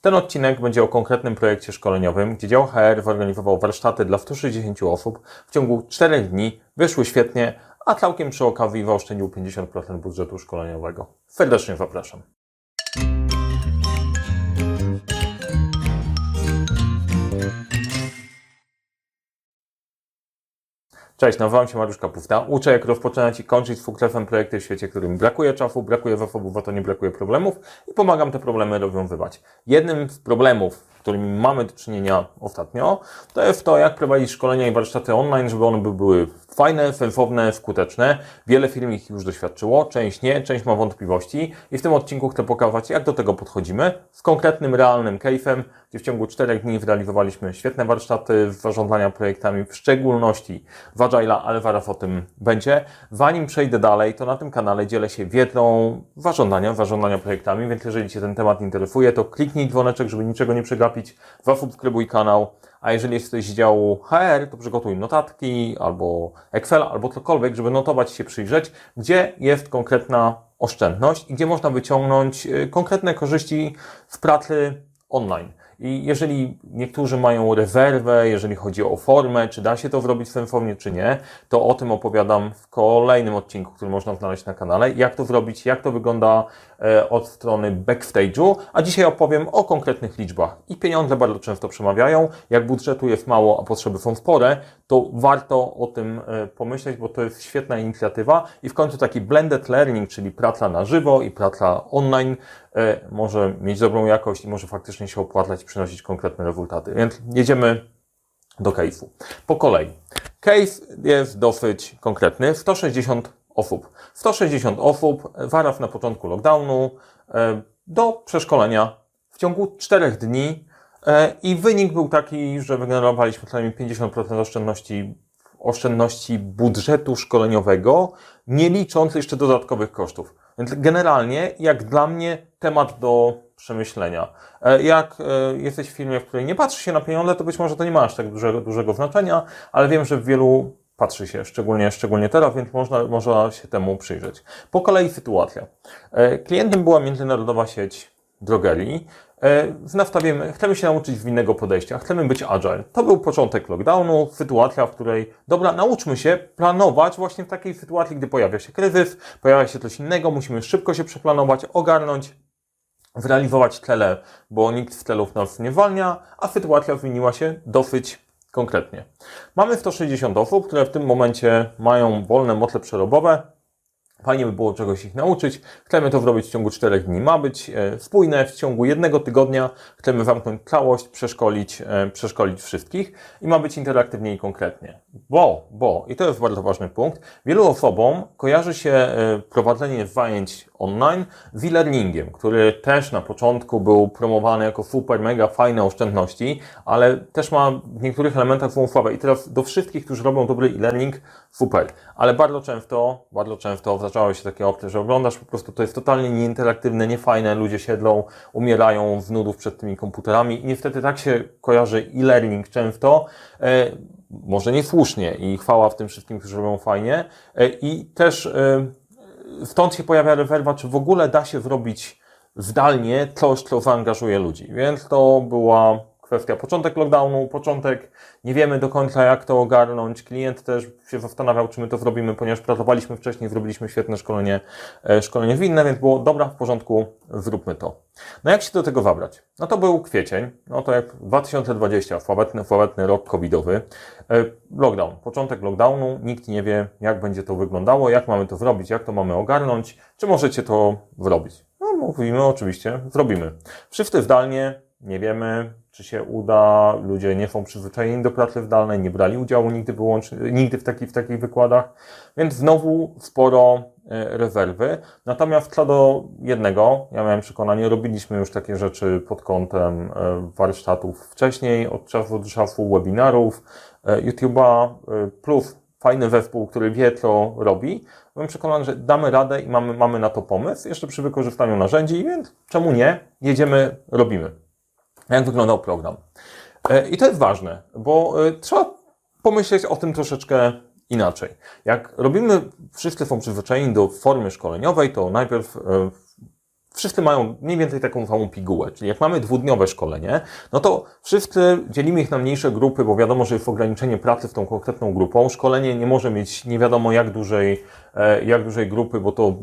Ten odcinek będzie o konkretnym projekcie szkoleniowym, gdzie dział HR zorganizował warsztaty dla 160 osób. W ciągu 4 dni wyszły świetnie, a całkiem przy okazji zaoszczędził 50% budżetu szkoleniowego. Serdecznie zapraszam. Cześć, nazywam się Mariusz Kapufta. Uczę, jak rozpoczynać i kończyć z sukcesem projekty w świecie, którym brakuje czasu, brakuje zasobów, a to nie brakuje problemów i pomagam te problemy rozwiązywać. Jednym z problemów, którymi mamy do czynienia ostatnio, to jest to, jak prowadzić szkolenia i warsztaty online, żeby one były fajne, sensowne, skuteczne. Wiele firm ich już doświadczyło, część nie, część ma wątpliwości i w tym odcinku chcę pokazać, jak do tego podchodzimy z konkretnym, realnym case'em, gdzie w ciągu czterech dni zrealizowaliśmy świetne warsztaty z zarządzania projektami, w szczególności w Agile'a, ale zaraz o tym będzie. Zanim przejdę dalej, to na tym kanale dzielę się wiedzą zarządzania, zarządzania projektami, więc jeżeli Cię ten temat interesuje, to kliknij dzwoneczek, żeby niczego nie przegapić, zasubskrybuj kanał, a jeżeli jesteś z działu HR, to przygotuj notatki albo Excel, albo cokolwiek, żeby notować się, przyjrzeć, gdzie jest konkretna oszczędność i gdzie można wyciągnąć y, konkretne korzyści w pracy online. I jeżeli niektórzy mają rezerwę, jeżeli chodzi o formę, czy da się to zrobić w swoim formie, czy nie, to o tym opowiadam w kolejnym odcinku, który można znaleźć na kanale. Jak to zrobić, jak to wygląda e, od strony backstage'u, a dzisiaj opowiem o konkretnych liczbach. I pieniądze bardzo często przemawiają. Jak budżetu jest mało, a potrzeby są spore, to warto o tym e, pomyśleć, bo to jest świetna inicjatywa i w końcu taki blended learning, czyli praca na żywo i praca online może mieć dobrą jakość i może faktycznie się opłacać i przynosić konkretne rezultaty. Więc jedziemy do case'u. Po kolei. Case jest dosyć konkretny. 160 osób. 160 osób, zaraz na początku lockdownu, e, do przeszkolenia w ciągu 4 dni i wynik był taki, że wygenerowaliśmy co najmniej 50% oszczędności oszczędności budżetu szkoleniowego, nie licząc jeszcze dodatkowych kosztów. Więc generalnie, jak dla mnie, temat do przemyślenia. E, jak e, jesteś w firmie, w której nie patrzy się na pieniądze, to być może to nie ma aż tak dużego, dużego znaczenia, ale wiem, że w wielu patrzy się, szczególnie, szczególnie teraz, więc można, można się temu przyjrzeć. Po kolei sytuacja. E, klientem była międzynarodowa sieć drogerii, z nastawieniem, chcemy się nauczyć innego podejścia, chcemy być agile. To był początek lockdownu, sytuacja, w której, dobra, nauczmy się planować właśnie w takiej sytuacji, gdy pojawia się kryzys, pojawia się coś innego, musimy szybko się przeplanować, ogarnąć, zrealizować cele, bo nikt z celów nas nie walnia, a sytuacja zmieniła się dosyć konkretnie. Mamy 160 osób, które w tym momencie mają wolne moce przerobowe, Fajnie by było czegoś ich nauczyć. Chcemy to zrobić w ciągu 4 dni. Ma być e, spójne w ciągu jednego tygodnia. Chcemy zamknąć całość, przeszkolić, e, przeszkolić wszystkich i ma być interaktywnie i konkretnie. Bo, bo, i to jest bardzo ważny punkt, wielu osobom kojarzy się e, prowadzenie zajęć online z e-learningiem, który też na początku był promowany jako super, mega fajne oszczędności, ale też ma w niektórych elementach złą sławę. I teraz do wszystkich, którzy robią dobry e-learning, super. Ale bardzo często, bardzo często zdarzały się takie opcje, że oglądasz po prostu, to jest totalnie nieinteraktywne, niefajne, ludzie siedlą, umierają z nudów przed tymi komputerami i niestety tak się kojarzy e-learning często, e, może niesłusznie i chwała w tym wszystkim, którzy robią fajnie e, i też e, stąd się pojawia rezerwa, czy w ogóle da się zrobić zdalnie coś, co zaangażuje ludzi. Więc to była kwestia początek lockdownu, początek, nie wiemy do końca jak to ogarnąć. Klient też się zastanawiał, czy my to zrobimy, ponieważ pracowaliśmy wcześniej, zrobiliśmy świetne szkolenie, e, szkolenie winne, więc było dobra, w porządku, zróbmy to. No jak się do tego wabrać? No to był kwiecień, no to jak 2020, sławetny, sławetny rok covidowy, e, lockdown, początek lockdownu, nikt nie wie jak będzie to wyglądało, jak mamy to zrobić, jak to mamy ogarnąć, czy możecie to zrobić. No mówimy oczywiście, zrobimy. Wszyscy zdalnie, nie wiemy, czy się uda. Ludzie nie są przyzwyczajeni do pracy zdalnej, nie brali udziału nigdy, wyłącznie, nigdy w, taki, w takich wykładach, więc znowu sporo e, rezerwy. Natomiast co do jednego, ja miałem przekonanie, robiliśmy już takie rzeczy pod kątem e, warsztatów wcześniej, od czasu do czasu webinarów, e, YouTube'a, plus fajny zespół, który wie, co robi. Byłem przekonany, że damy radę i mamy, mamy na to pomysł, jeszcze przy wykorzystaniu narzędzi, więc czemu nie? Jedziemy, robimy jak wyglądał program. E, I to jest ważne, bo e, trzeba pomyśleć o tym troszeczkę inaczej. Jak robimy, wszyscy są przyzwyczajeni do formy szkoleniowej, to najpierw e, wszyscy mają mniej więcej taką samą pigułę, czyli jak mamy dwudniowe szkolenie, no to wszyscy dzielimy ich na mniejsze grupy, bo wiadomo, że jest ograniczenie pracy w tą konkretną grupą. Szkolenie nie może mieć nie wiadomo jak dużej, jak dużej grupy, bo to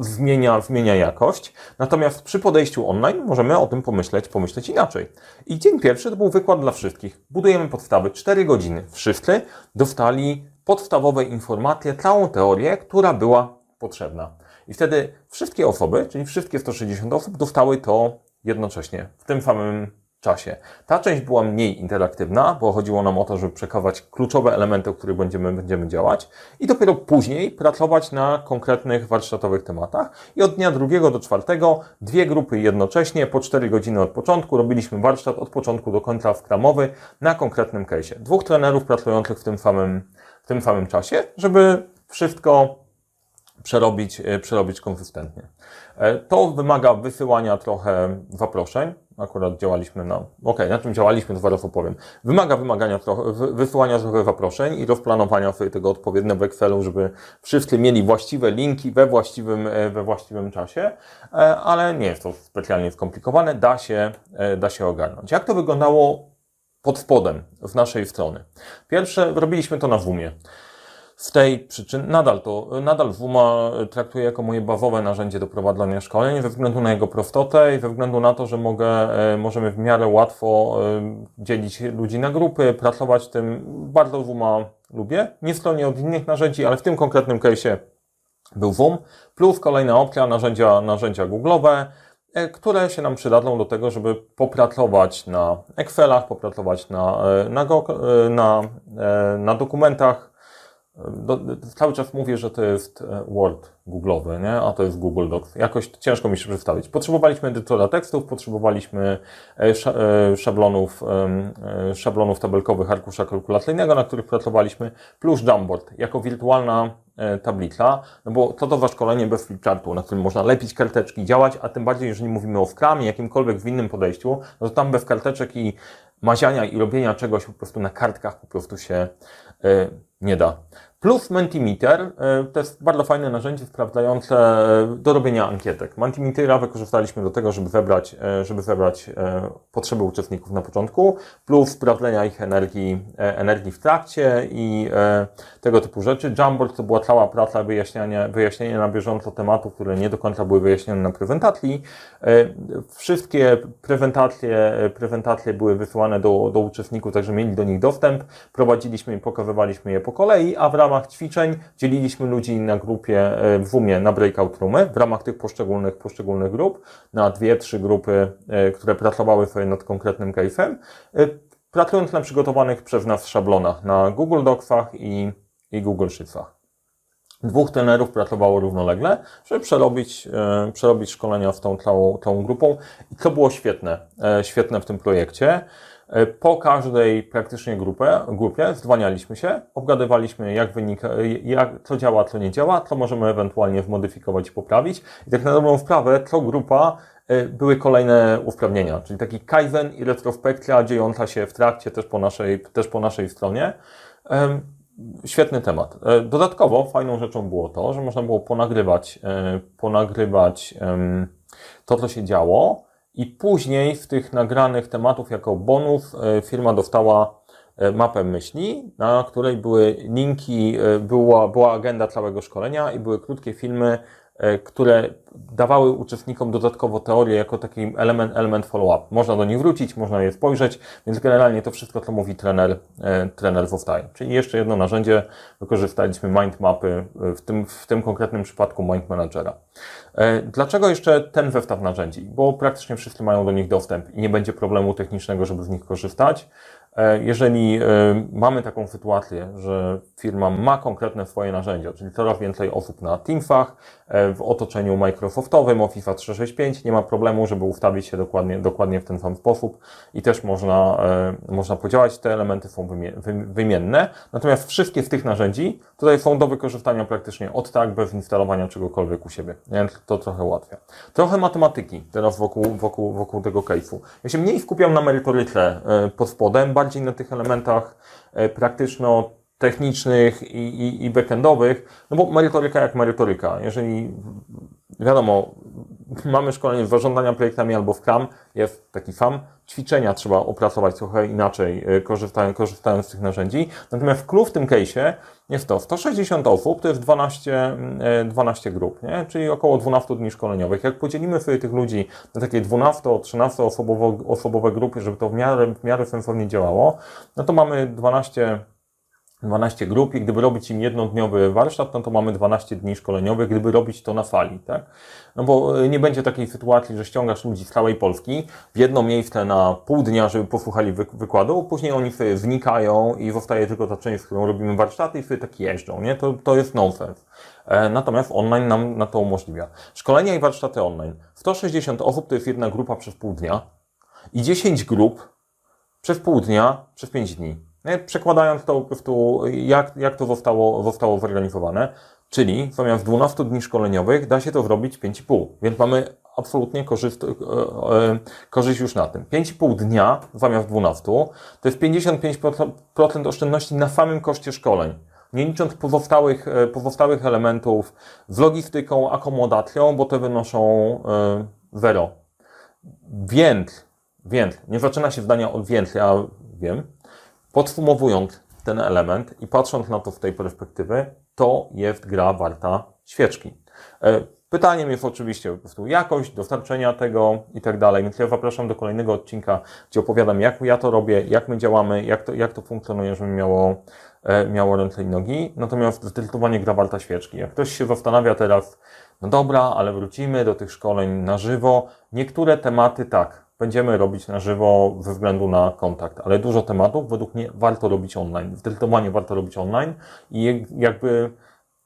zmienia, zmienia jakość. Natomiast przy podejściu online możemy o tym pomyśleć, pomyśleć inaczej. I dzień pierwszy to był wykład dla wszystkich. Budujemy podstawy, 4 godziny. Wszyscy dostali podstawowe informacje, całą teorię, która była potrzebna. I wtedy wszystkie osoby, czyli wszystkie 160 osób, dostały to jednocześnie, w tym samym czasie. Ta część była mniej interaktywna, bo chodziło nam o to, żeby przekazywać kluczowe elementy, o których będziemy, będziemy działać i dopiero później pracować na konkretnych warsztatowych tematach. I od dnia drugiego do czwartego dwie grupy jednocześnie, po 4 godziny od początku, robiliśmy warsztat od początku do końca wkramowy na konkretnym case'ie. Dwóch trenerów pracujących w tym samym, w tym samym czasie, żeby wszystko przerobić, przerobić konsystentnie. E, to wymaga wysyłania trochę zaproszeń. Akurat działaliśmy na, ok, na czym działaliśmy, to zaraz opowiem. Wymaga wymagania trochę, wysyłania trochę zaproszeń i rozplanowania sobie tego odpowiednio w Excelu, żeby wszyscy mieli właściwe linki we właściwym, e, we właściwym czasie, ale nie jest to specjalnie skomplikowane, da się, da się ogarnąć. Jak to wyglądało pod spodem w naszej strony? Pierwsze, robiliśmy to na WUMie. Z tej przyczyny nadal to, nadal WUMA traktuję jako moje bawowe narzędzie do prowadzenia szkoleń ze względu na jego prostotę i ze względu na to, że mogę, e, możemy w miarę łatwo e, dzielić ludzi na grupy, pracować tym. Bardzo WUMA lubię. Nie stronie od innych narzędzi, ale w tym konkretnym case'ie był WUM, plus kolejna opcja, narzędzia, narzędzia Google'owe, e, które się nam przydadzą do tego, żeby popracować na Excelach, popracować na, na, na, na dokumentach, do, cały czas mówię, że to jest e, Word Google'owy, nie? a to jest Google Docs. Jakoś ciężko mi się przedstawić. Potrzebowaliśmy edytora tekstów, potrzebowaliśmy e, e, szablonów, szablonów tabelkowych arkusza kalkulacyjnego, na których pracowaliśmy, plus Jamboard jako wirtualna tablica, no bo to to wasz szkolenie bez flipchartu, na którym można lepić karteczki, działać, a tym bardziej, jeżeli mówimy o Scrumie, jakimkolwiek w innym podejściu, no to tam bez karteczek i maziania i robienia czegoś po prostu na kartkach po prostu się nie da. Plus Mentimeter e, to jest bardzo fajne narzędzie sprawdzające e, do robienia ankietek. Mentimetera wykorzystaliśmy do tego, żeby wybrać, e, żeby wybrać potrzeby uczestników na początku, plus sprawdzenia ich energii, energii w trakcie i tego typu rzeczy. Jamboard to była cała praca wyjaśniania, wyjaśnienia na bieżąco tematów, które nie do końca były wyjaśnione na prezentacji. Wszystkie prezentacje, prezentacje były wysyłane do, do uczestników, także mieli do nich dostęp. Prowadziliśmy i pokazywaliśmy je po kolei, a w ramach ramach ćwiczeń dzieliliśmy ludzi na grupie e, w umie na breakout roomy w ramach tych poszczególnych, poszczególnych grup na dwie, trzy grupy, e, które pracowały sobie nad konkretnym case'em, e, pracując na przygotowanych przez nas szablonach na Google Docsach i, i Google Sheetsach. Dwóch trenerów pracowało równolegle, żeby przerobić, e, przerobić szkolenia z tą całą, tą grupą. I to było świetne, e, świetne w tym projekcie. E, po każdej praktycznie grupie, grupie zdwanialiśmy się, obgadywaliśmy jak wynika, jak, co działa, co nie działa, co możemy ewentualnie zmodyfikować poprawić. I tak na dobrą sprawę, co grupa e, były kolejne usprawnienia, czyli taki kaizen i retrospekcja dziejąca się w trakcie też po naszej, też po naszej stronie. Świetny temat. E, dodatkowo fajną rzeczą było to, że można było ponagrywać, ponagrywać to, co się działo, i później z tych nagranych tematów jako bonus e, firma dostała e, mapę myśli, na której były linki, e, była, była agenda całego szkolenia i były krótkie filmy które dawały uczestnikom dodatkowo teorię jako taki element, element follow-up. Można do nich wrócić, można je spojrzeć, więc generalnie to wszystko, co mówi trener, e, trener zostaje. Czyli jeszcze jedno narzędzie, wykorzystaliśmy mind mapy, e, w tym, w tym konkretnym przypadku mind managera. Dlaczego jeszcze ten zestaw narzędzi? Bo praktycznie wszyscy mają do nich dostęp i nie będzie problemu technicznego, żeby z nich korzystać. E, jeżeli e, mamy taką sytuację, że firma ma konkretne swoje narzędzia, czyli coraz więcej osób na Teamsach, e, w otoczeniu Microsoftowym, Office 365, nie ma problemu, żeby ustawić się dokładnie, dokładnie w ten sam sposób i też można, można podziałać. Te elementy są wymienne. Natomiast wszystkie z tych narzędzi tutaj są do wykorzystania praktycznie od tak, bez instalowania czegokolwiek u siebie, więc to trochę ułatwia. Trochę matematyki teraz wokół, wokół, wokół tego case'u. Ja się mniej skupiam na merytoryce pod spodem, bardziej na tych elementach e, praktyczno-technicznych i, i, i backendowych, no bo merytoryka jak merytoryka. Jeżeli, wiadomo, mamy szkolenie w zarządzania projektami albo w KAM, jest taki FAM, ćwiczenia trzeba opracować trochę inaczej, e, korzystając, korzystając z tych narzędzi. Natomiast w w tym case'ie jest to 160 osób, to jest 12, 12 e, grup, nie? czyli około 12 dni szkoleniowych. Jak podzielimy sobie tych ludzi na takie 12-13 osobowe, osobowe grupy, żeby to w miarę, w miarę sensownie działało, no to mamy 12 12 grup i gdyby robić im jednodniowy warsztat, no to mamy 12 dni szkoleniowych, gdyby robić to na fali, tak? No bo e, nie będzie takiej sytuacji, że ściągasz ludzi z całej Polski w jedno miejsce na pół dnia, żeby posłuchali wykładu, później oni sobie wnikają i zostaje tylko ta część, z którą robimy warsztaty i sobie tak jeżdżą, nie? To, to jest nonsens. E, natomiast online nam na to umożliwia. Szkolenia i warsztaty online. 160 osób to jest jedna grupa przez pół dnia i 10 grup przez pół dnia przez 5 dni. Przekładając to po prostu, jak, jak to zostało, zostało zorganizowane, czyli zamiast 12 dni szkoleniowych da się to zrobić 5,5, więc mamy absolutnie korzyść, e, e, korzyść już na tym. 5,5 dnia zamiast 12 to jest 55% oszczędności na samym koszcie szkoleń. Nie licząc pozostałych, e, pozostałych elementów z logistyką, akomodacją, bo te wynoszą zero. Więc, więc, nie zaczyna się zdania od więc, ja wiem, Podsumowując ten element i patrząc na to z tej perspektywy, to jest gra warta świeczki. E, pytaniem jest oczywiście po prostu jakość dostarczenia tego i tak dalej, więc ja zapraszam do kolejnego odcinka, gdzie opowiadam, jak ja to robię, jak my działamy, jak to, jak to funkcjonuje, żeby miało, e, miało ręce i nogi. Natomiast zdecydowanie gra warta świeczki. Jak ktoś się zastanawia teraz, no dobra, ale wrócimy do tych szkoleń na żywo, niektóre tematy tak, będziemy robić na żywo ze względu na kontakt, ale dużo tematów według mnie warto robić online. Zdecydowanie warto robić online i jakby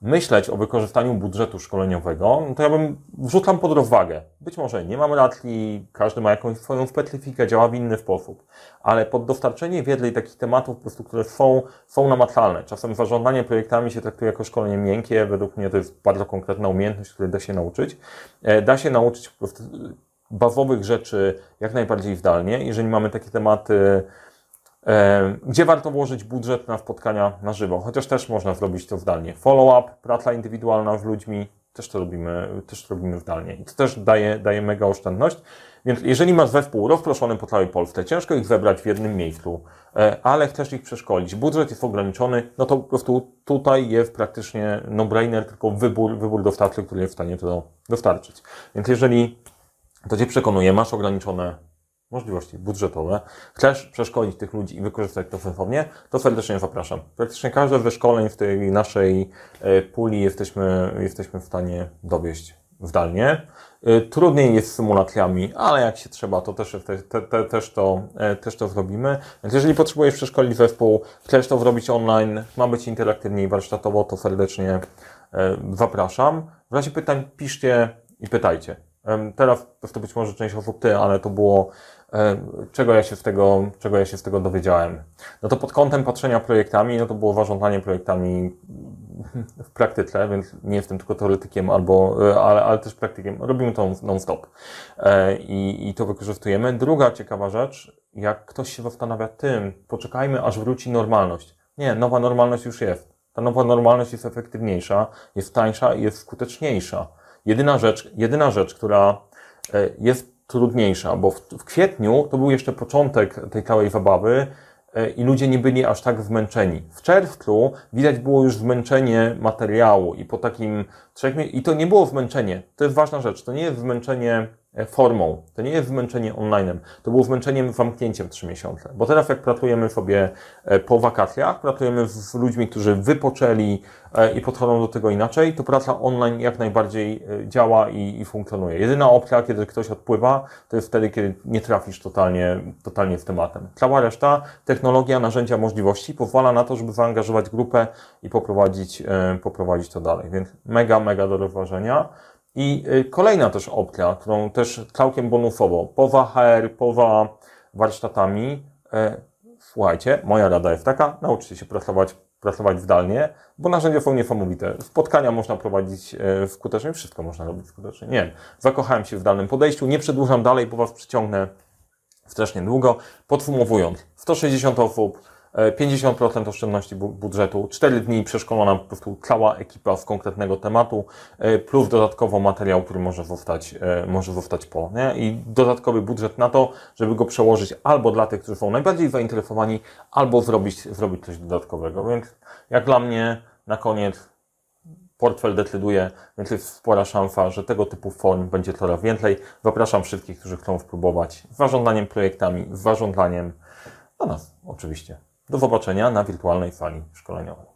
myśleć o wykorzystaniu budżetu szkoleniowego, no to ja bym wrzucam pod rozwagę. Być może nie mam racji, każdy ma jakąś swoją specyfikę, działa w inny sposób, ale pod dostarczenie wiedzy i takich tematów, po prostu, które są, są namacalne. Czasem zarządzanie projektami się traktuje jako szkolenie miękkie, według mnie to jest bardzo konkretna umiejętność, której da się nauczyć. E, da się nauczyć po prostu bazowych rzeczy jak najbardziej zdalnie. Jeżeli mamy takie tematy, e, gdzie warto włożyć budżet na spotkania na żywo, chociaż też można zrobić to zdalnie. Follow-up, praca indywidualna z ludźmi, też to robimy, też to robimy zdalnie. I to też daje, daje mega oszczędność. Więc jeżeli masz zespół rozproszony po całej Polsce, ciężko ich zebrać w jednym miejscu, e, ale chcesz ich przeszkolić, budżet jest ograniczony, no to po prostu tutaj jest praktycznie no-brainer, tylko wybór, wybór dostawcy, który jest w stanie to dostarczyć. Więc jeżeli to Cię przekonuje, masz ograniczone możliwości budżetowe, chcesz przeszkolić tych ludzi i wykorzystać to sensownie, to serdecznie zapraszam. Praktycznie każde ze szkoleń w tej naszej e, puli jesteśmy, jesteśmy w stanie dowieść zdalnie. E, trudniej jest z symulacjami, ale jak się trzeba, to też, te, te, te, też, to, e, też to zrobimy. Więc jeżeli potrzebujesz przeszkolić zespół, chcesz to zrobić online, ma być interaktywnie i warsztatowo, to serdecznie zapraszam. W razie pytań piszcie i pytajcie. Teraz to być może część osób ty, ale to było, czego ja się z tego, czego ja się z tego dowiedziałem. No to pod kątem patrzenia projektami, no to było zarządzanie projektami w praktyce, więc nie jestem tylko teoretykiem albo, e, ale, ale też praktykiem. Robimy to non-stop e, I, i to wykorzystujemy. Druga ciekawa rzecz, jak ktoś się zastanawia tym, poczekajmy aż wróci normalność. Nie, nowa normalność już jest. Ta nowa normalność jest efektywniejsza, jest tańsza i jest skuteczniejsza. Jedyna rzecz, jedyna rzecz, która e, jest trudniejsza, bo w, w kwietniu to był jeszcze początek tej całej zabawy e, i ludzie nie byli aż tak zmęczeni. W czerwcu widać było już zmęczenie materiału i po takim trzech i to nie było zmęczenie. To jest ważna rzecz. To nie jest zmęczenie formą. To nie jest zmęczenie online'em. To było zmęczeniem zamknięciem trzy miesiące. Bo teraz jak pracujemy sobie e, po wakacjach, pracujemy z ludźmi, którzy wypoczęli e, i podchodzą do tego inaczej, to praca online jak najbardziej działa i, i funkcjonuje. Jedyna opcja, kiedy ktoś odpływa, to jest wtedy, kiedy nie trafisz totalnie, totalnie z tematem. Cała reszta, technologia, narzędzia, możliwości pozwala na to, żeby zaangażować grupę i poprowadzić, poprowadzić to dalej. Więc mega, mega do rozważenia. I y, kolejna też opcja, którą też całkiem bonusowo, poza HR, poza warsztatami, e, słuchajcie, moja rada jest taka, nauczcie się pracować, pracować zdalnie, bo narzędzia są niesamowite. Spotkania można prowadzić e, skutecznie, wszystko można robić skutecznie. Nie zakochałem się w danym podejściu, nie przedłużam dalej, bo Was przyciągnę strasznie długo. Podsumowując, 160 osób, 50% oszczędności bu- budżetu, 4 dni przeszkolona po prostu cała ekipa z konkretnego tematu, e, plus dodatkowo materiał, który może zostać, e, może zostać po, nie? I dodatkowy budżet na to, żeby go przełożyć albo dla tych, którzy są najbardziej zainteresowani, albo zrobić, zrobić coś dodatkowego. Więc jak dla mnie, na koniec, portfel decyduje, więc jest spora szansa, że tego typu form będzie coraz więcej. Zapraszam wszystkich, którzy chcą spróbować z zarządzaniem projektami, z zarządzaniem, do nas oczywiście. Do zobaczenia na wirtualnej sali szkoleniowej.